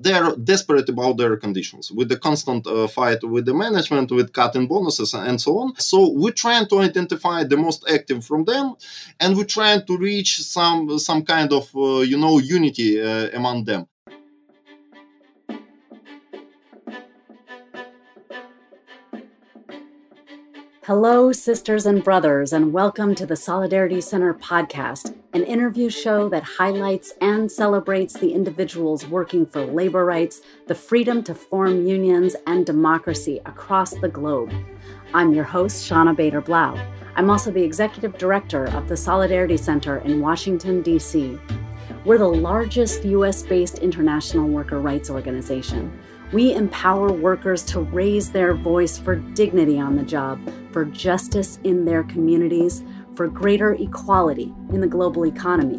they're desperate about their conditions with the constant uh, fight with the management with cutting bonuses and so on. So we're trying to identify the most active from them and we're trying to reach some some kind of uh, you know unity uh, among them Hello, sisters and brothers, and welcome to the Solidarity Center podcast, an interview show that highlights and celebrates the individuals working for labor rights, the freedom to form unions, and democracy across the globe. I'm your host, Shawna Bader Blau. I'm also the executive director of the Solidarity Center in Washington, D.C. We're the largest U.S. based international worker rights organization. We empower workers to raise their voice for dignity on the job, for justice in their communities, for greater equality in the global economy,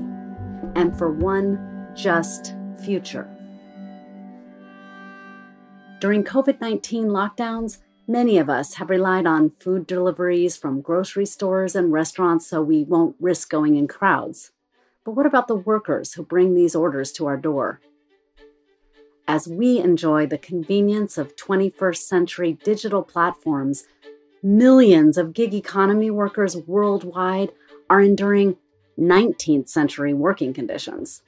and for one just future. During COVID 19 lockdowns, many of us have relied on food deliveries from grocery stores and restaurants so we won't risk going in crowds. But what about the workers who bring these orders to our door? As we enjoy the convenience of 21st century digital platforms, millions of gig economy workers worldwide are enduring 19th century working conditions.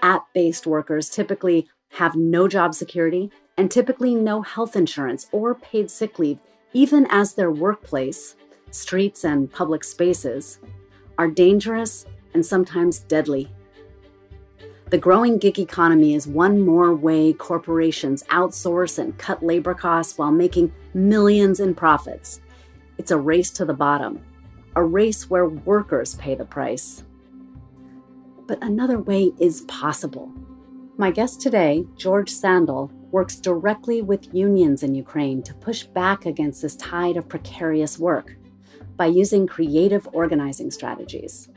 App based workers typically have no job security and typically no health insurance or paid sick leave, even as their workplace, streets, and public spaces are dangerous and sometimes deadly. The growing gig economy is one more way corporations outsource and cut labor costs while making millions in profits. It's a race to the bottom, a race where workers pay the price. But another way is possible. My guest today, George Sandul, works directly with unions in Ukraine to push back against this tide of precarious work by using creative organizing strategies.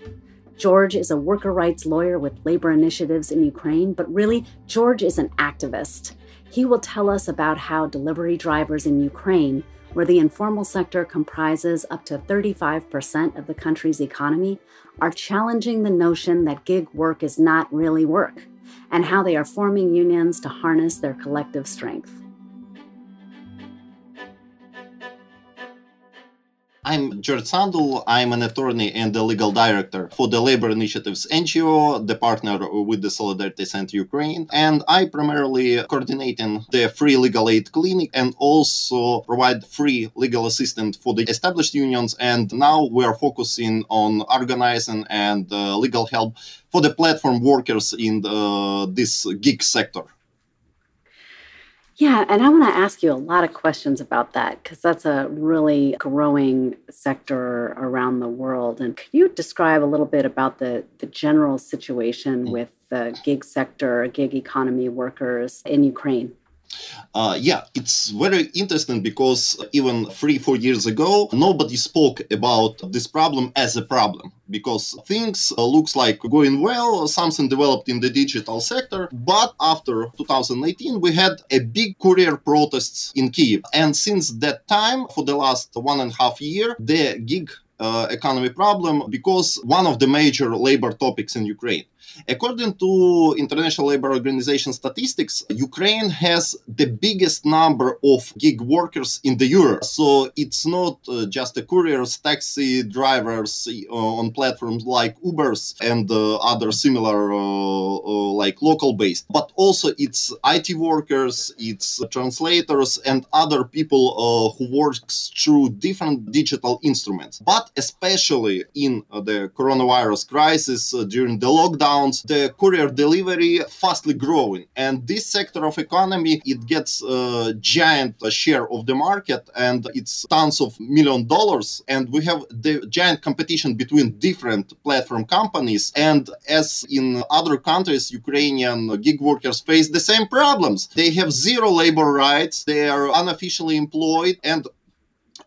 George is a worker rights lawyer with labor initiatives in Ukraine, but really, George is an activist. He will tell us about how delivery drivers in Ukraine, where the informal sector comprises up to 35% of the country's economy, are challenging the notion that gig work is not really work, and how they are forming unions to harness their collective strength. I'm George Sandul. I'm an attorney and the legal director for the Labor Initiatives NGO, the partner with the Solidarity Center Ukraine. And I primarily coordinating the free legal aid clinic and also provide free legal assistance for the established unions. And now we are focusing on organizing and uh, legal help for the platform workers in the, uh, this gig sector. Yeah, and I want to ask you a lot of questions about that because that's a really growing sector around the world. And could you describe a little bit about the, the general situation mm. with the gig sector, gig economy workers in Ukraine? Uh, yeah, it's very interesting because even three, four years ago, nobody spoke about this problem as a problem because things uh, looks like going well, something developed in the digital sector. But after 2018, we had a big courier protests in Kiev. And since that time, for the last one and a half year, the gig uh, economy problem because one of the major labor topics in Ukraine. According to International Labor Organization statistics, Ukraine has the biggest number of gig workers in the Europe. So it's not uh, just the couriers, taxi drivers uh, on platforms like Ubers and uh, other similar uh, uh, like local based, but also it's IT workers, it's translators and other people uh, who works through different digital instruments. But especially in the coronavirus crisis during the lockdown the courier delivery fastly growing. And this sector of economy it gets a giant share of the market and it's tons of million dollars. And we have the giant competition between different platform companies. And as in other countries ukrainian gig workers face the same problems. They have zero labor rights. They are unofficially employed. And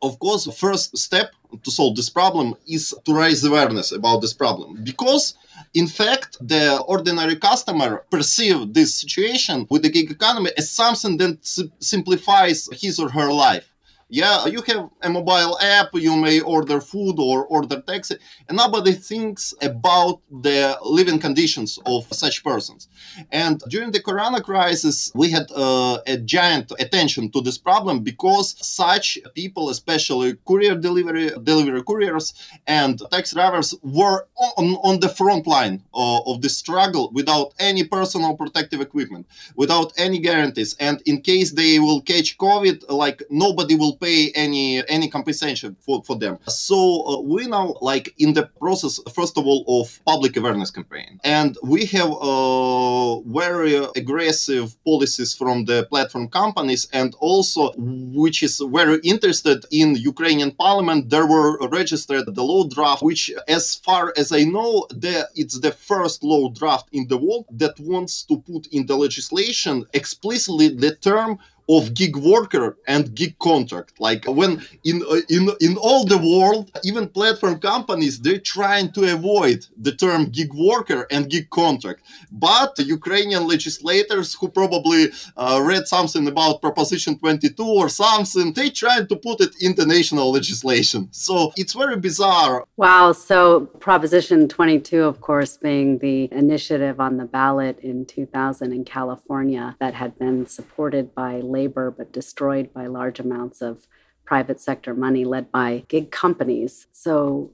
of course the first step to solve this problem is to raise awareness about this problem. Because in fact the ordinary customer perceive this situation with the gig economy as something that simplifies his or her life Yeah, you have a mobile app, you may order food or order taxi, and nobody thinks about the living conditions of such persons. And during the corona crisis, we had uh, a giant attention to this problem because such people, especially courier delivery, delivery couriers and taxi drivers, were on, on the front line of the struggle without any personal protective equipment, without any guarantees. And in case they will catch COVID, like nobody will pay any any compensation for, for them. So uh, we now like in the process, first of all, of public awareness campaign, and we have uh, very aggressive policies from the platform companies, and also which is very interested in Ukrainian parliament. There were registered the law draft, which, as far as I know, the, it's the first law draft in the world that wants to put in the legislation explicitly the term of gig worker and gig contract. Like when in uh, in in all the world even platform companies they're trying to avoid the term gig worker and gig contract. But ukrainian legislators who probably uh, read something about proposition 22 or something they tried to put it in the national legislation. So it's very bizarre. Wow. So proposition 22 of course being the initiative on the ballot in 2000 in california that had been supported by labor, but destroyed by large amounts of private sector money led by gig companies. So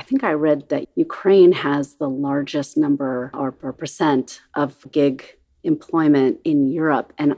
I think I read that Ukraine has the largest number or, percent of gig employment in Europe. And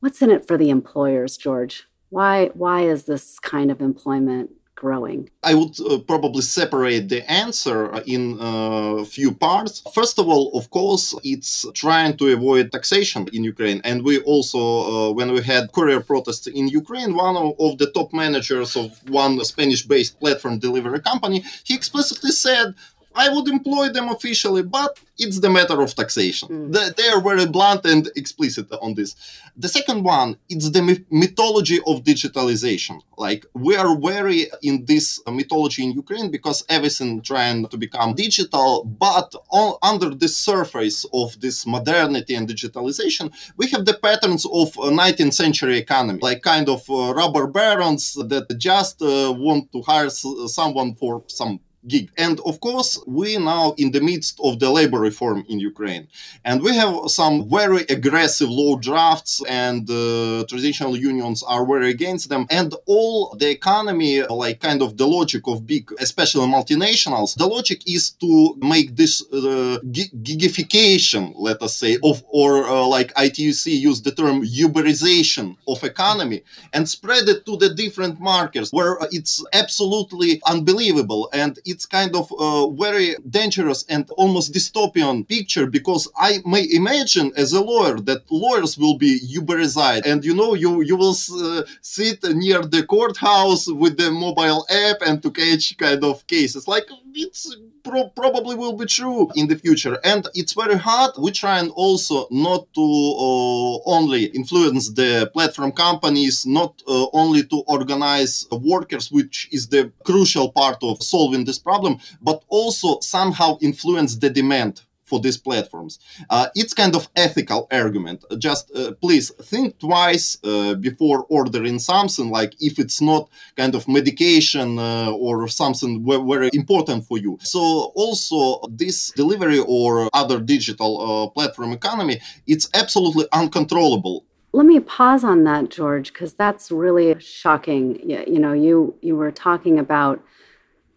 what's in it for the employers, George? Why, why is this kind of employment growing? I would uh, probably separate the answer in a uh, few parts. First of all, of course, it's trying to avoid taxation in Ukraine. And we also, uh, when we had courier protests in Ukraine, one of, of the top managers of one Spanish based platform delivery company, he explicitly said, I would employ them officially, but it's the matter of taxation. Mm. They are very blunt and explicit on this. The second one, it's the mythology of digitalization. Like we are very in this mythology in Ukraine because everything trying to become digital, but on, under the surface of this modernity and digitalization, we have the patterns of 19th century economy, like kind of uh, robber barons that just uh, want to hire someone for some gig. And of course, we now in the midst of the labor reform in Ukraine, and we have some very aggressive law drafts, and uh, traditional unions are very against them. And all the economy, like kind of the logic of big, especially multinationals, the logic is to make this uh, gigification, let us say, of or uh, like ITUC use the term Uberization of economy and spread it to the different markets where it's absolutely unbelievable and it it's kind of a very dangerous and almost dystopian picture because I may imagine as a lawyer that lawyers will be Uberized. And you know you you will uh, sit near the courthouse with the mobile app and to catch kind of cases. Like it's pro- probably will be true in the future. And it's very hard. We try and also not to uh, only influence the platform companies not uh, only to organize workers which is the crucial part of solving this problem, but also somehow influence the demand for these platforms. Uh, it's kind of ethical argument. Just uh, please think twice uh, before ordering something, like if it's not kind of medication uh, or something very important for you. So also this delivery or other digital uh, platform economy, it's absolutely uncontrollable let me pause on that george because that's really shocking you, you know you you were talking about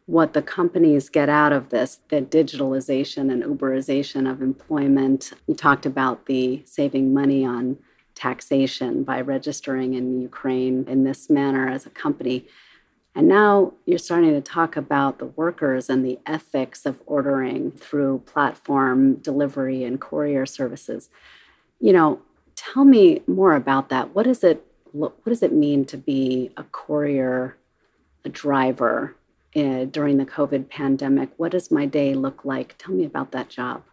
what the companies get out of this, the digitalization and Uberization of employment. You talked about the saving money on taxation by registering in Ukraine in this manner as a company. And now you're starting to talk about the workers and the ethics of ordering through platform delivery and courier services. You know, tell me more about that. What does it what does it mean to be a courier, a driver uh, during the COVID pandemic? What does my day look like? Tell me about that job.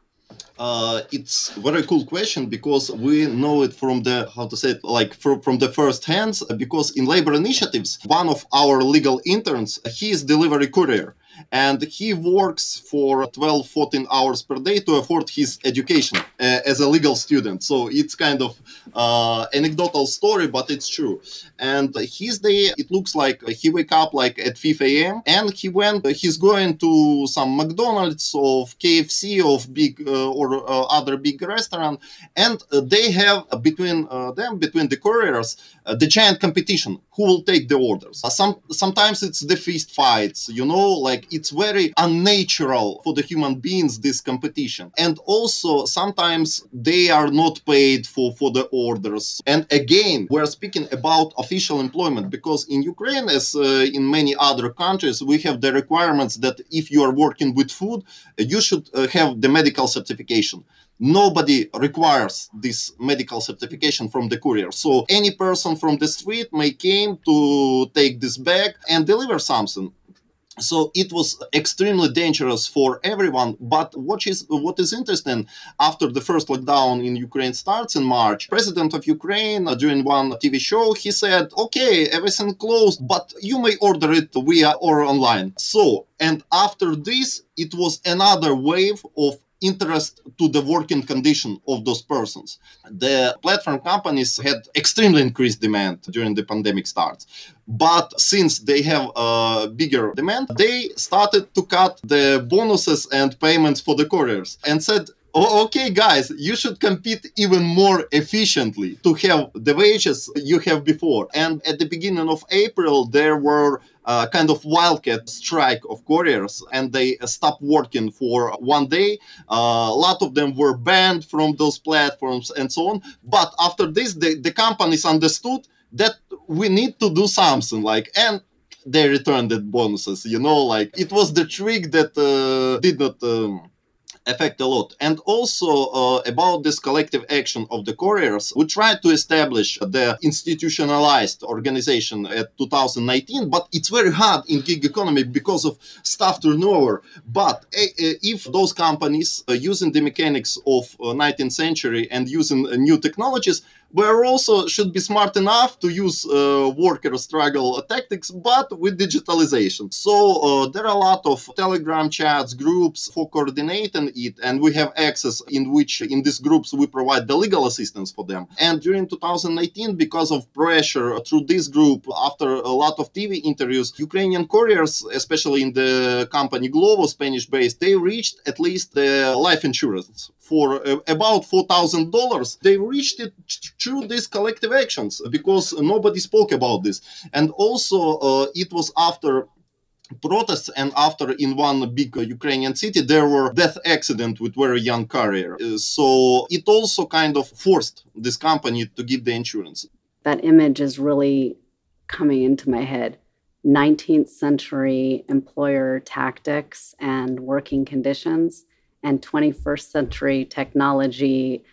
Uh, it's very cool question because we know it from the how to say it like from, from the first hands because in labor initiatives one of our legal interns he is delivery courier and he works for 12 14 hours per day to afford his education uh, as a legal student. So it's kind of uh, anecdotal story but it's true. And his day it looks like he wake up like at 5 a.m and he went he's going to some mcdonald's of kfc of big uh, or uh, other big restaurant and uh, they have between them between the couriers the giant competition who will take the orders? Some sometimes it's the fist fights you know like it's very unnatural for the human beings this competition. And also sometimes they are not paid for for the orders. And again we're speaking about official employment because in ukraine as uh, in many other countries we have the requirements that if you are working with food you should uh, have the medical certification nobody requires this medical certification from the courier. So any person from the street may came to take this bag and deliver something. So it was extremely dangerous for everyone. But what is what is interesting after the first lockdown in ukraine starts in march president of ukraine uh, during one tv show he said okay everything closed but you may order it via or online. So and after this it was another wave of interest to the working condition of those persons. The platform companies had extremely increased demand during the pandemic starts. But since they have a bigger demand, they started to cut the bonuses and payments for the couriers and said, okay, guys, you should compete even more efficiently to have the wages you have before. And at the beginning of April, there were uh, kind of wildcat strike of couriers and they stopped working for one day. Uh, a lot of them were banned from those platforms and so on. But after this, the, the companies understood that we need to do something like, and they returned the bonuses, you know, like it was the trick that uh, did not. Um, affect a lot. And also uh, about this collective action of the couriers, we tried to establish the institutionalized organization at 2019, but it's very hard in gig economy because of staff turnover. But uh, if those companies uh, using the mechanics of 19th uh, century and using uh, new technologies, we also should be smart enough to use uh, worker struggle tactics, but with digitalization. So uh, there are a lot of Telegram chats, groups for coordinating it, and we have access in which in these groups we provide the legal assistance for them. And during 2019, because of pressure through this group, after a lot of TV interviews, Ukrainian couriers, especially in the company Glovo, Spanish-based, they reached at least the life insurance for uh, about $4,000. They reached it through these collective actions because nobody spoke about this. And also, uh, it was after protests and after in one big ukrainian city there were death accident with very young carrier. Uh, so it also kind of forced this company to give the insurance. That image is really coming into my head. 19th century employer tactics and working conditions and 21st century technology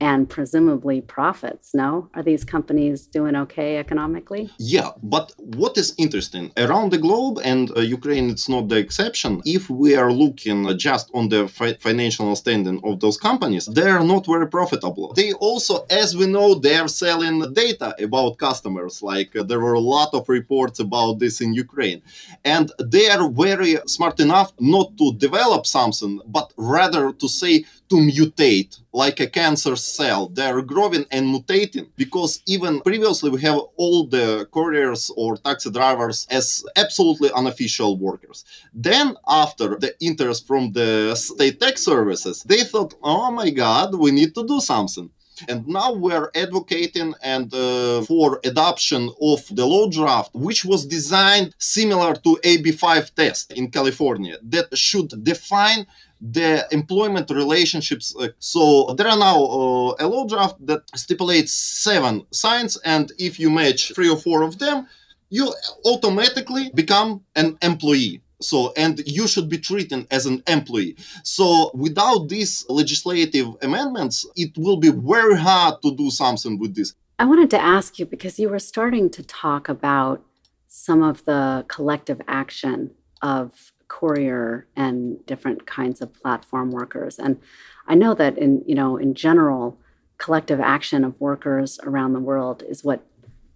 and presumably profits no? Are these companies doing okay economically? Yeah but what is interesting around the globe and uh, ukraine it's not the exception if we are looking just on the fi- financial standing of those companies they are not very profitable. They also as we know they are selling data about customers like uh, there were a lot of reports about this in ukraine. And they are very smart enough not to develop something but rather to say to mutate like a cancer cell. They're growing and mutating because even previously we have all the couriers or taxi drivers as absolutely unofficial workers. Then after the interest from the state tax services, they thought, oh my God, we need to do something. And now we're advocating and uh, for adoption of the law draft, which was designed similar to AB5 test in California, that should define the employment relationships. So there are now uh, a law draft that stipulates seven signs, and if you match three or four of them, you automatically become an employee. So, and you should be treated as an employee. So, without these legislative amendments, it will be very hard to do something with this. I wanted to ask you because you were starting to talk about some of the collective action of courier and different kinds of platform workers. And I know that in, you know, in general, collective action of workers around the world is what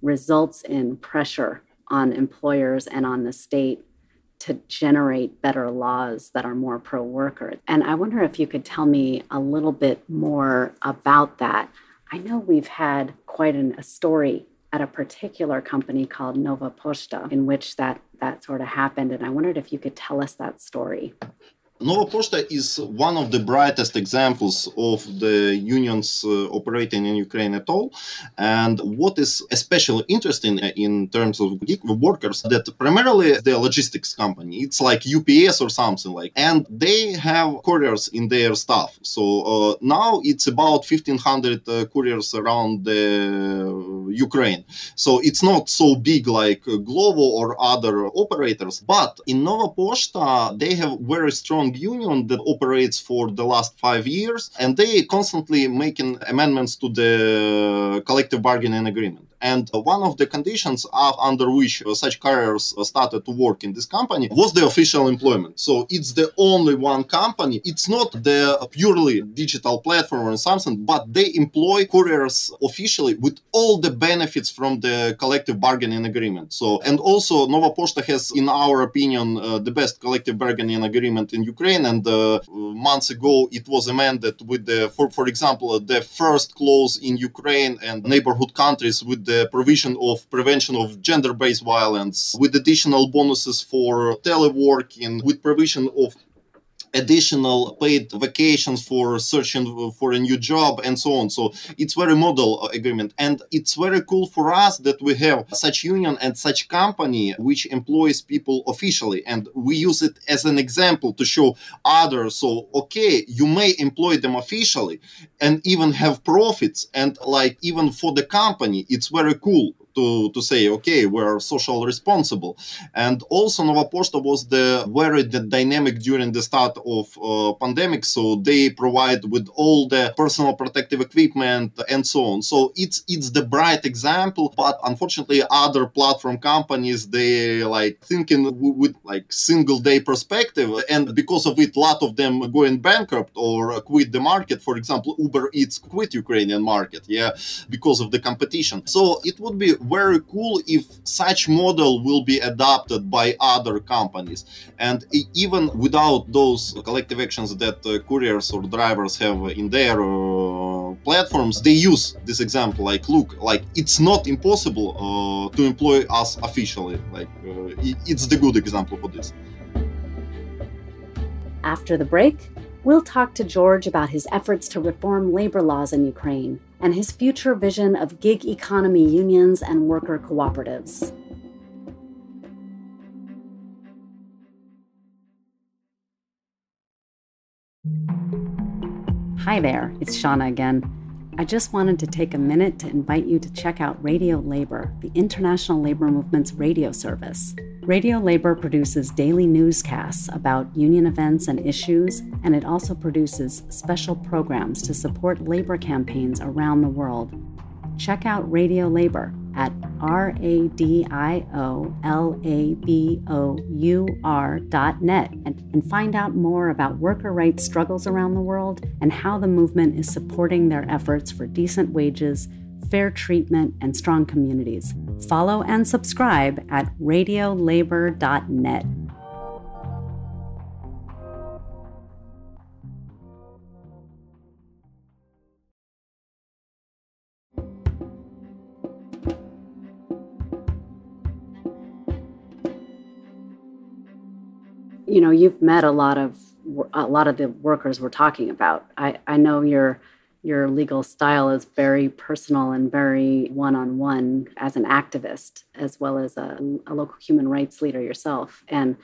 results in pressure on employers and on the state to generate better laws that are more pro worker. And I wonder if you could tell me a little bit more about that. I know we've had quite an, a story at a particular company called Nova Poshta, in which that that sort of happened and I wondered if you could tell us that story. Nova Poshta is one of the brightest examples of the unions uh, operating in Ukraine at all. And what is especially interesting in terms of workers that primarily the logistics company, it's like UPS or something like, and they have couriers in their staff. So uh, now it's about 1500 uh, couriers around the Ukraine. So it's not so big like Glovo or other operators, but in Nova Poshta they have very strong union that operates for the last five years, and they constantly making amendments to the collective bargaining agreement. And one of the conditions under which such carriers started to work in this company was the official employment. So it's the only one company. It's not the purely digital platform or something, but they employ couriers officially with all the benefits from the collective bargaining agreement. So, and also Nova Poshta has, in our opinion, uh, the best collective bargaining agreement in Ukraine. And uh, months ago, it was amended with the, for, for example, the first clause in Ukraine and neighborhood countries with the the provision of prevention of gender-based violence, with additional bonuses for teleworking, with provision of additional paid vacations for searching for a new job and so on. So it's very model agreement. And it's very cool for us that we have such union and such company which employs people officially. And we use it as an example to show others so okay you may employ them officially and even have profits. And like even for the company it's very cool to, to say, okay, we're social responsible. And also Nova Poshta was the very dynamic during the start of uh, pandemic. So they provide with all the personal protective equipment and so on. So it's it's the bright example, but unfortunately other platform companies, they like thinking with like single day perspective. And because of it, a lot of them going bankrupt or quit the market. For example, Uber Eats quit Ukrainian market, yeah, because of the competition. So it would be very cool if such model will be adopted by other companies. And even without those collective actions that uh, couriers or drivers have in their uh, platforms they use this example like look like it's not impossible uh, to employ us officially. Like uh, it's the good example for this. After the break we'll talk to george about his efforts to reform labor laws in ukraine and his future vision of gig economy unions and worker cooperatives. Hi there, it's Shawna again. I just wanted to take a minute to invite you to check out Radio Labor, the international labor movement's radio service. Radio Labor produces daily newscasts about union events and issues, and it also produces special programs to support labor campaigns around the world. Check out Radio Labor at R-A-D-I-O-L-A-B-O-U-R dot net and, and find out more about worker rights struggles around the world and how the movement is supporting their efforts for decent wages fair treatment, and strong communities. Follow and subscribe at radiolabour.net. you know you've met a lot of a lot of the workers we're talking about i i know you're your legal style is very personal and very one on one as an activist, as well as a, a, local human rights leader yourself. And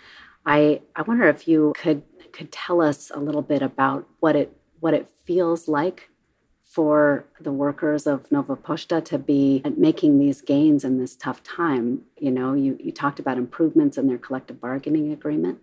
I, I wonder if you could could tell us a little bit about what it what it feels like for the workers of Nova Poshta to be making these gains in this tough time. You know, you, you talked about improvements in their collective bargaining agreement.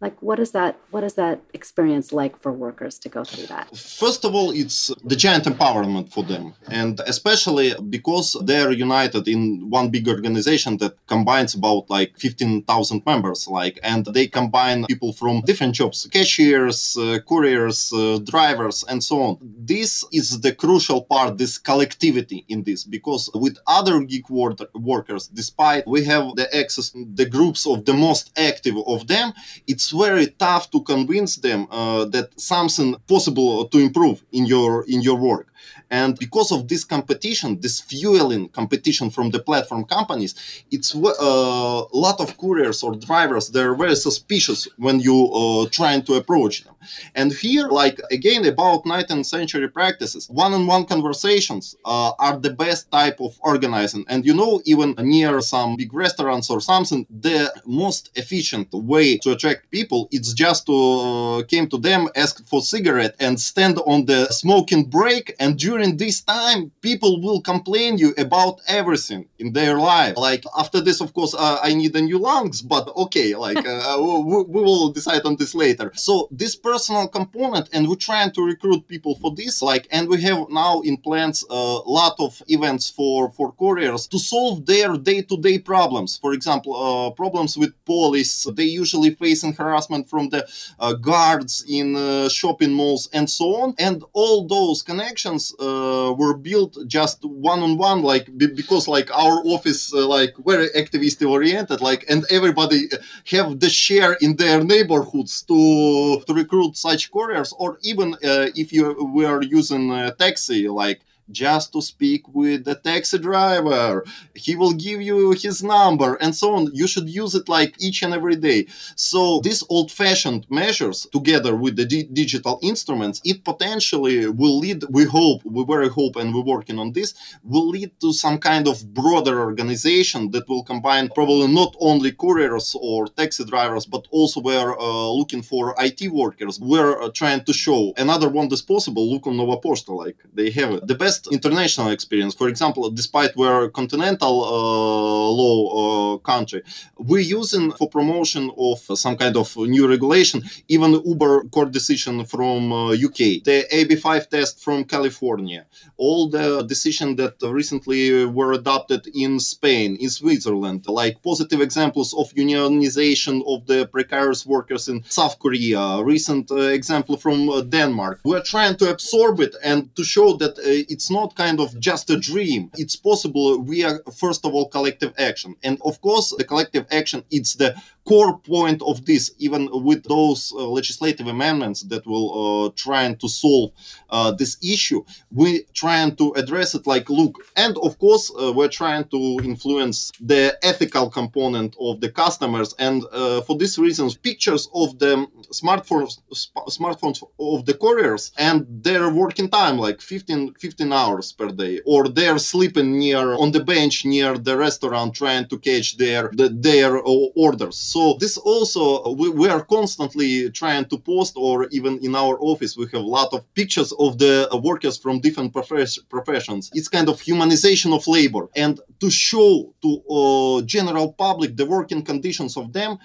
Like what is that what is that experience like for workers to go through that? First of all it's the giant empowerment for them. And especially because they're united in one big organization that combines about like 15000 members like and they combine people from different jobs cashiers uh, couriers uh, drivers and so on. This is the crucial part this collectivity in this because with other gig workers despite we have the access the groups of the most active of them it's it's very tough to convince them uh, that something possible to improve in your in your work and because of this competition, this fueling competition from the platform companies, it's a uh, lot of couriers or drivers, they're very suspicious when you uh, trying to approach them. And here, like again, about 19th century practices, one-on-one conversations uh, are the best type of organizing. And you know, even near some big restaurants or something, the most efficient way to attract people, it's just to uh, came to them, ask for cigarette and stand on the smoking break and during during this time, people will complain you about everything in their life. Like after this, of course, uh, I need a new lungs, but okay, like uh, we, we, will decide on this later. So this personal component, and we're trying to recruit people for this. Like, and we have now in plans a lot of events for for couriers to solve their day-to-day problems. For example, uh, problems with police. They usually facing harassment from the uh, guards in uh, shopping malls and so on. And all those connections uh, uh, were built just one on one, like because like our office uh, like very activist oriented, like and everybody have the share in their neighborhoods to to recruit such couriers, or even uh, if you we are using a taxi, like just to speak with the taxi driver. He will give you his number and so on. You should use it like each and every day. So these old-fashioned measures together with the di- digital instruments, it potentially will lead, we hope, we very hope and we're working on this, will lead to some kind of broader organization that will combine probably not only couriers or taxi drivers, but also we're uh, looking for IT workers. We're uh, trying to show another one that's possible. Look on Nova Poshta, like they have it. The best best international experience. For example, despite we're a continental uh, law uh, country, we're using for promotion of some kind of new regulation, even Uber court decision from UK, uh, the AB5 test from California, all the decision that recently were adopted in Spain, in Switzerland, like positive examples of unionization of the precarious workers in South Korea, recent uh, example from uh, Denmark. We're trying to absorb it and to show that uh, it's it's not kind of just a dream. It's possible We are first of all, collective action. And of course, the collective action, it's the core point of this, even with those uh, legislative amendments that will uh, trying to solve uh, this issue, we trying to address it like, look, and of course, uh, we're trying to influence the ethical component of the customers. And uh, for these reasons, pictures of the smartphones, smartphones of the couriers and their working time, like 15, 15 hours per day, or they're sleeping near on the bench near the restaurant trying to catch their the, their uh, orders. So this also, we, we are constantly trying to post or even in our office, we have a lot of pictures of the workers from different profes- professions. It's kind of humanization of labor and to show to uh, general public the working conditions of them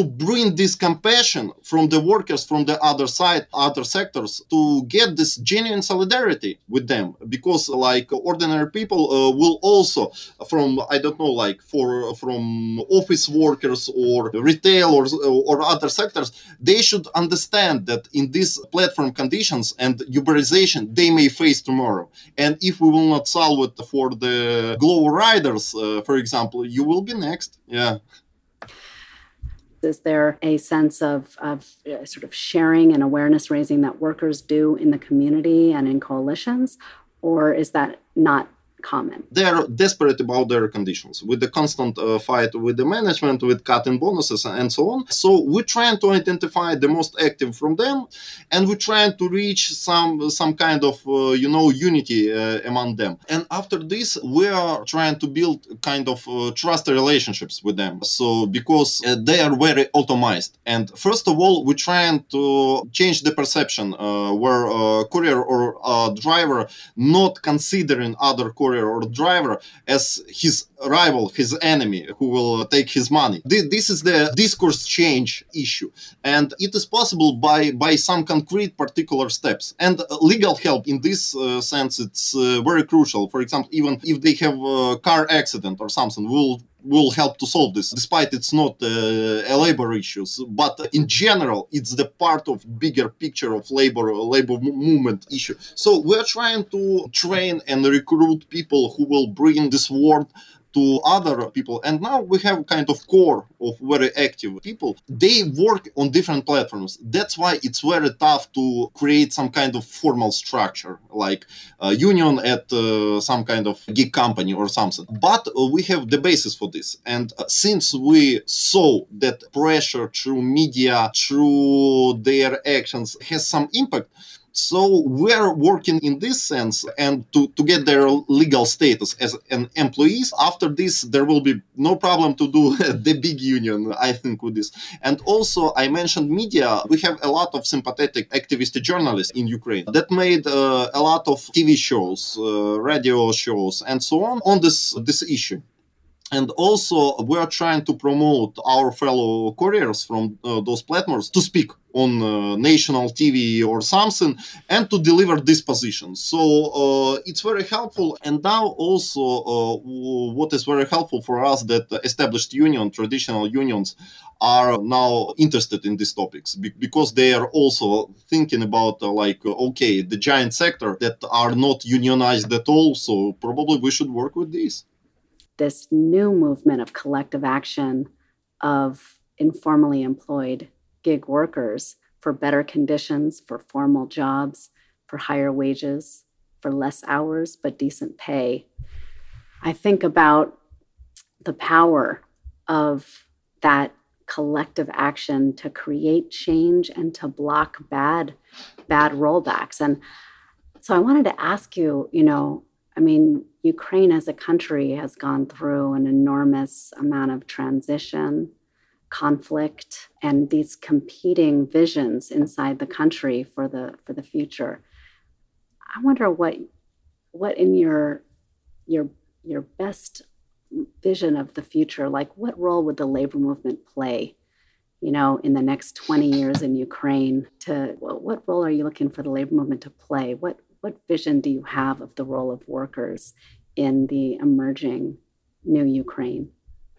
to bring this compassion from the workers from the other side other sectors to get this genuine solidarity with them. Because like ordinary people uh, will also from i don't know like for from office workers or retail or, or other sectors they should understand that in these platform conditions and uberization they may face tomorrow. And if we will not solve it for the global riders uh, for example you will be next. Yeah is there a sense of, of uh, sort of sharing and awareness raising that workers do in the community and in coalitions? Or is that not common. They are desperate about their conditions with the constant uh, fight with the management, with cutting bonuses and so on. So we're trying to identify the most active from them, and we're trying to reach some some kind of uh, you know unity uh, among them. And after this, we are trying to build kind of uh, trust relationships with them. So because uh, they are very automized, and first of all, we're trying to change the perception uh, where courier or driver not considering other courier courier or driver as his rival, his enemy, who will take his money. This is the discourse change issue, and it is possible by by some concrete particular steps. And legal help in this uh, sense, it's uh, very crucial. For example, even if they have a car accident or something, will will help to solve this despite it's not uh, a labor issues but in general it's the part of bigger picture of labor labor movement issue. So we're trying to train and recruit people who will bring this word to other people. And now we have kind of core of very active people. They work on different platforms. That's why it's very tough to create some kind of formal structure like union at uh, some kind of gig company or something. But uh, we have the basis for this. And uh, since we saw that pressure through media through their actions has some impact so we're working in this sense and to, to get their legal status as an employees. After this, there will be no problem to do the big union, I think, with this. And also, I mentioned media. We have a lot of sympathetic activist journalists in Ukraine that made uh, a lot of TV shows, uh, radio shows, and so on on this this issue and also we are trying to promote our fellow couriers from uh, those platforms to speak on uh, national tv or something and to deliver this position. So uh, it's very helpful. And now also uh, what is very helpful for us that established union traditional unions are now interested in these topics because they are also thinking about uh, like okay the giant sector that are not unionized at all. So probably we should work with these this new movement of collective action of informally employed gig workers for better conditions, for formal jobs, for higher wages, for less hours, but decent pay. I think about the power of that collective action to create change and to block bad bad rollbacks and so i wanted to ask you you know I mean, Ukraine as a country has gone through an enormous amount of transition, conflict, and these competing visions inside the country for the for the future. I wonder what what in your your your best vision of the future, like what role would the labor movement play, you know, in the next 20 years in Ukraine? To what role are you looking for the labor movement to play? What what vision do you have of the role of workers in the emerging new Ukraine?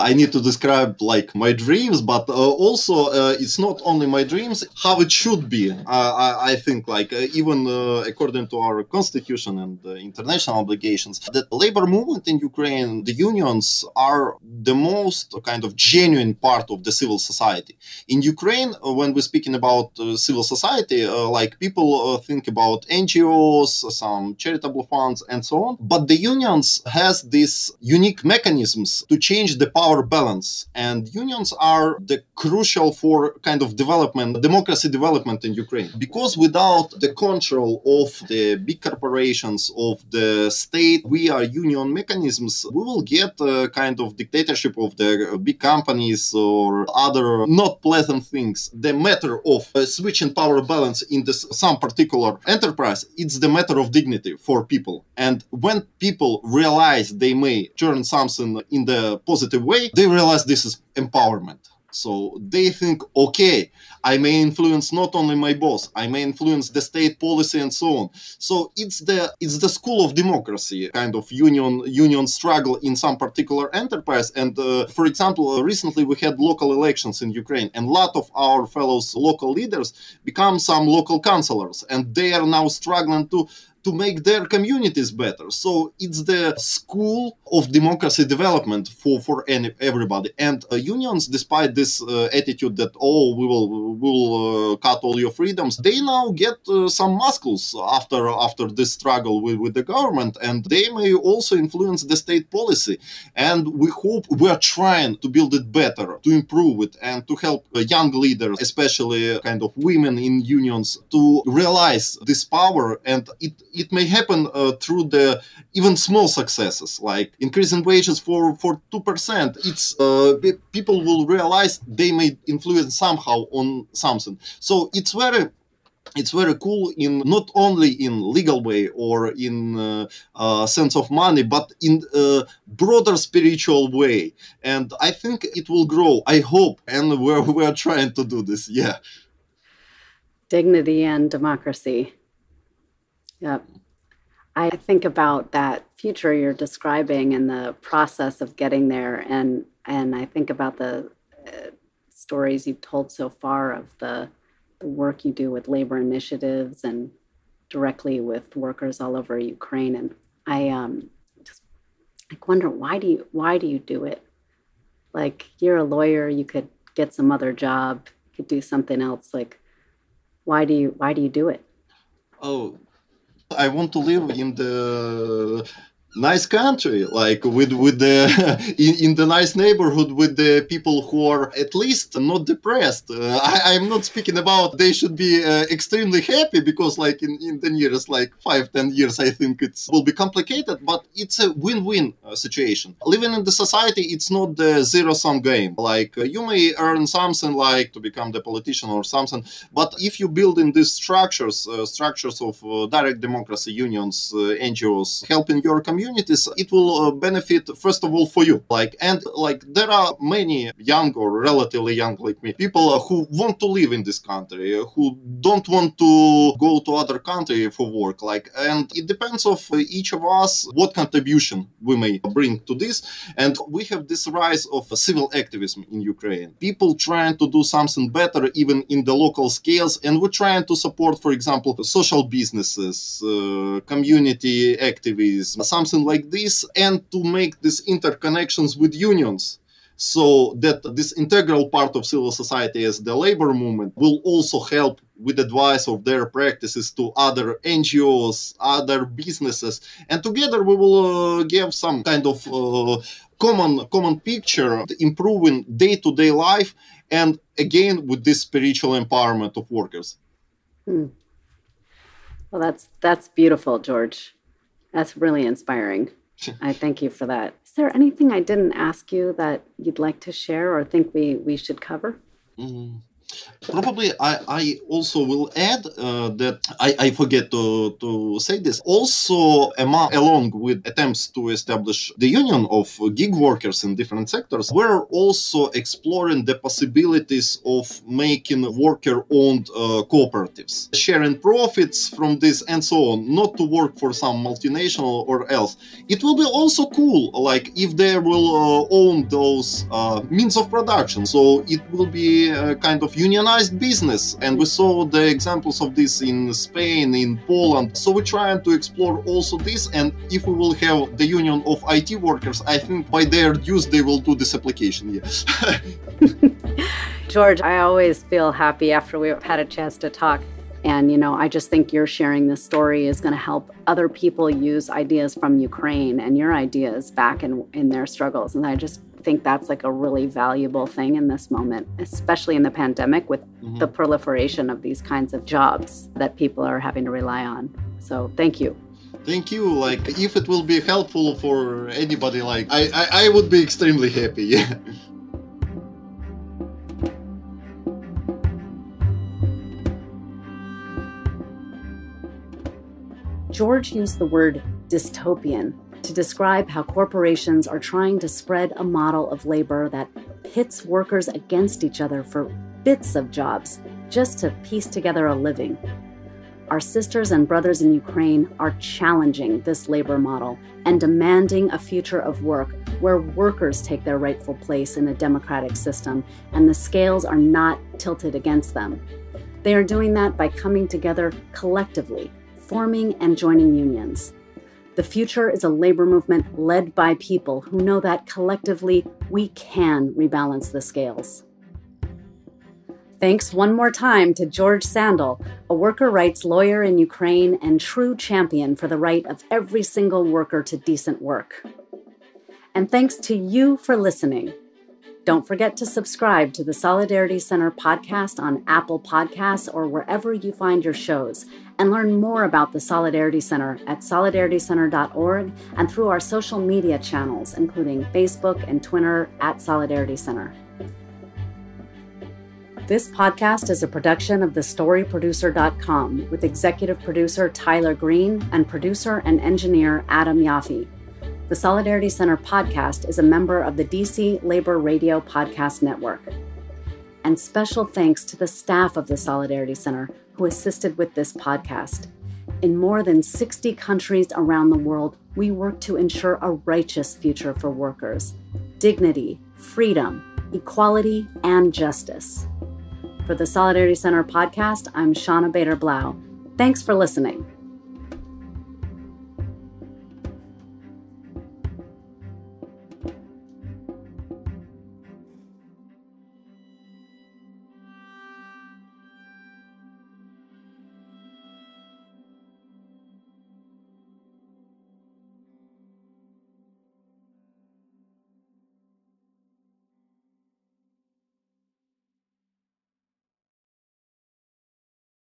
I need to describe like my dreams, but uh, also uh, it's not only my dreams, how it should be. Uh, I, I, think like uh, even uh, according to our constitution and international obligations, the labor movement in Ukraine, the unions are the most kind of genuine part of the civil society. In Ukraine, uh, when we're speaking about civil society, like people think about NGOs, some charitable funds, and so on. But the unions has these unique mechanisms to change the power power balance. And unions are the crucial for kind of development democracy development in ukraine. Because without the control of the big corporations of the state we are union mechanisms we will get a kind of dictatorship of the big companies or other not pleasant things. The matter of uh, switching power balance in this, some particular enterprise it's the matter of dignity for people. And when people realize they may turn something in the positive way they realize this is empowerment. So they think, okay, I may influence not only my boss, I may influence the state policy and so on. So it's the it's the school of democracy kind of union union struggle in some particular enterprise. And uh, for example, recently we had local elections in Ukraine, and a lot of our fellows local leaders become some local councillors, and they are now struggling to to make their communities better. So it's the school of democracy development for for any, everybody. And uh, unions, despite this uh, attitude that oh we will will uh, cut all your freedoms, they now get uh, some muscles after after this struggle with, with the government, and they may also influence the state policy. And we hope we are trying to build it better, to improve it, and to help uh, young leaders, especially kind of women in unions, to realize this power and it it may happen uh, through the even small successes like increasing wages for for 2% it's uh, people will realize they may influence somehow on something. So it's very it's very cool in not only in legal way or in uh, uh, sense of money but in a broader spiritual way. And i think it will grow i hope and we're, we're trying to do this yeah. Dignity and democracy yep i think about that future you're describing and the process of getting there and and i think about the uh, stories you've told so far of the the work you do with labor initiatives and directly with workers all over Ukraine. And I um, just I wonder why do you why do you do it? Like you're a lawyer, you could get some other job, you could do something else. Like why do you why do you do it? Oh, I want to live in the nice country like with with the in, in the nice neighborhood with the people who are at least not depressed. Uh, I, i'm not speaking about they should be uh, extremely happy because like in, in the nearest like five ten years i think it will be complicated but it's a win-win uh, situation. Living in the society it's not the zero-sum game. Like uh, you may earn something like to become the politician or something but if you build in these structures uh, structures of uh, direct democracy unions ngos helping your community communities, it will uh, benefit first of all for you. Like and like there are many young or relatively young like me people uh, who want to live in this country, uh, who don't want to go to other country for work. Like and it depends of each of us what contribution we may bring to this. And we have this rise of civil activism in Ukraine. People trying to do something better even in the local scales, and we're trying to support, for example, social businesses, uh, community activism, something something like this and to make these interconnections with unions so that this integral part of civil society as the labor movement will also help with advice of their practices to other NGOs, other businesses, and together we will uh, give some kind of uh, common common picture, improving day-to-day life, and again with this spiritual empowerment of workers. Hmm. Well, that's that's beautiful, George. That's really inspiring. I thank you for that. Is there anything I didn't ask you that you'd like to share or think we, we should cover? Mm. Probably I, I also will add uh, that I, I forget to, to say this. Also, among, along with attempts to establish the union of gig workers in different sectors, we're also exploring the possibilities of making worker owned uh, cooperatives, sharing profits from this and so on, not to work for some multinational or else. It will be also cool, like if they will uh, own those uh, means of production. So it will be a kind of unionized business. And we saw the examples of this in Spain, in Poland. So we're trying to explore also this. And if we will have the union of IT workers, I think by their dues they will do this application. Yes. George, I always feel happy after we've had a chance to talk. And, you know, I just think you're sharing this story is going to help other people use ideas from Ukraine and your ideas back in, in their struggles. And I just think that's like a really valuable thing in this moment, especially in the pandemic with mm-hmm. the proliferation of these kinds of jobs that people are having to rely on. So thank you. Thank you. Like, if it will be helpful for anybody, like, I, I, I would be extremely happy. Yeah. George used the word dystopian to describe how corporations are trying to spread a model of labor that pits workers against each other for bits of jobs just to piece together a living. Our sisters and brothers in Ukraine are challenging this labor model and demanding a future of work where workers take their rightful place in a democratic system and the scales are not tilted against them. They are doing that by coming together collectively, forming and joining unions. The future is a labor movement led by people who know that collectively we can rebalance the scales. Thanks one more time to George Sandul, a worker rights lawyer in Ukraine and true champion for the right of every single worker to decent work. And thanks to you for listening. Don't forget to subscribe to the Solidarity Center podcast on Apple Podcasts or wherever you find your shows, and learn more about the Solidarity Center at solidaritycenter.org and through our social media channels, including Facebook and Twitter at Solidarity Center. This podcast is a production of thestoryproducer.com with executive producer Tyler Green and producer and engineer Adam Yaffe. The Solidarity Center podcast is a member of the DC Labor Radio Podcast Network. And special thanks to the staff of the Solidarity Center who assisted with this podcast. In more than 60 countries around the world, we work to ensure a righteous future for workers dignity, freedom, equality, and justice. For the Solidarity Center podcast, I'm Shawna Bader Blau. Thanks for listening.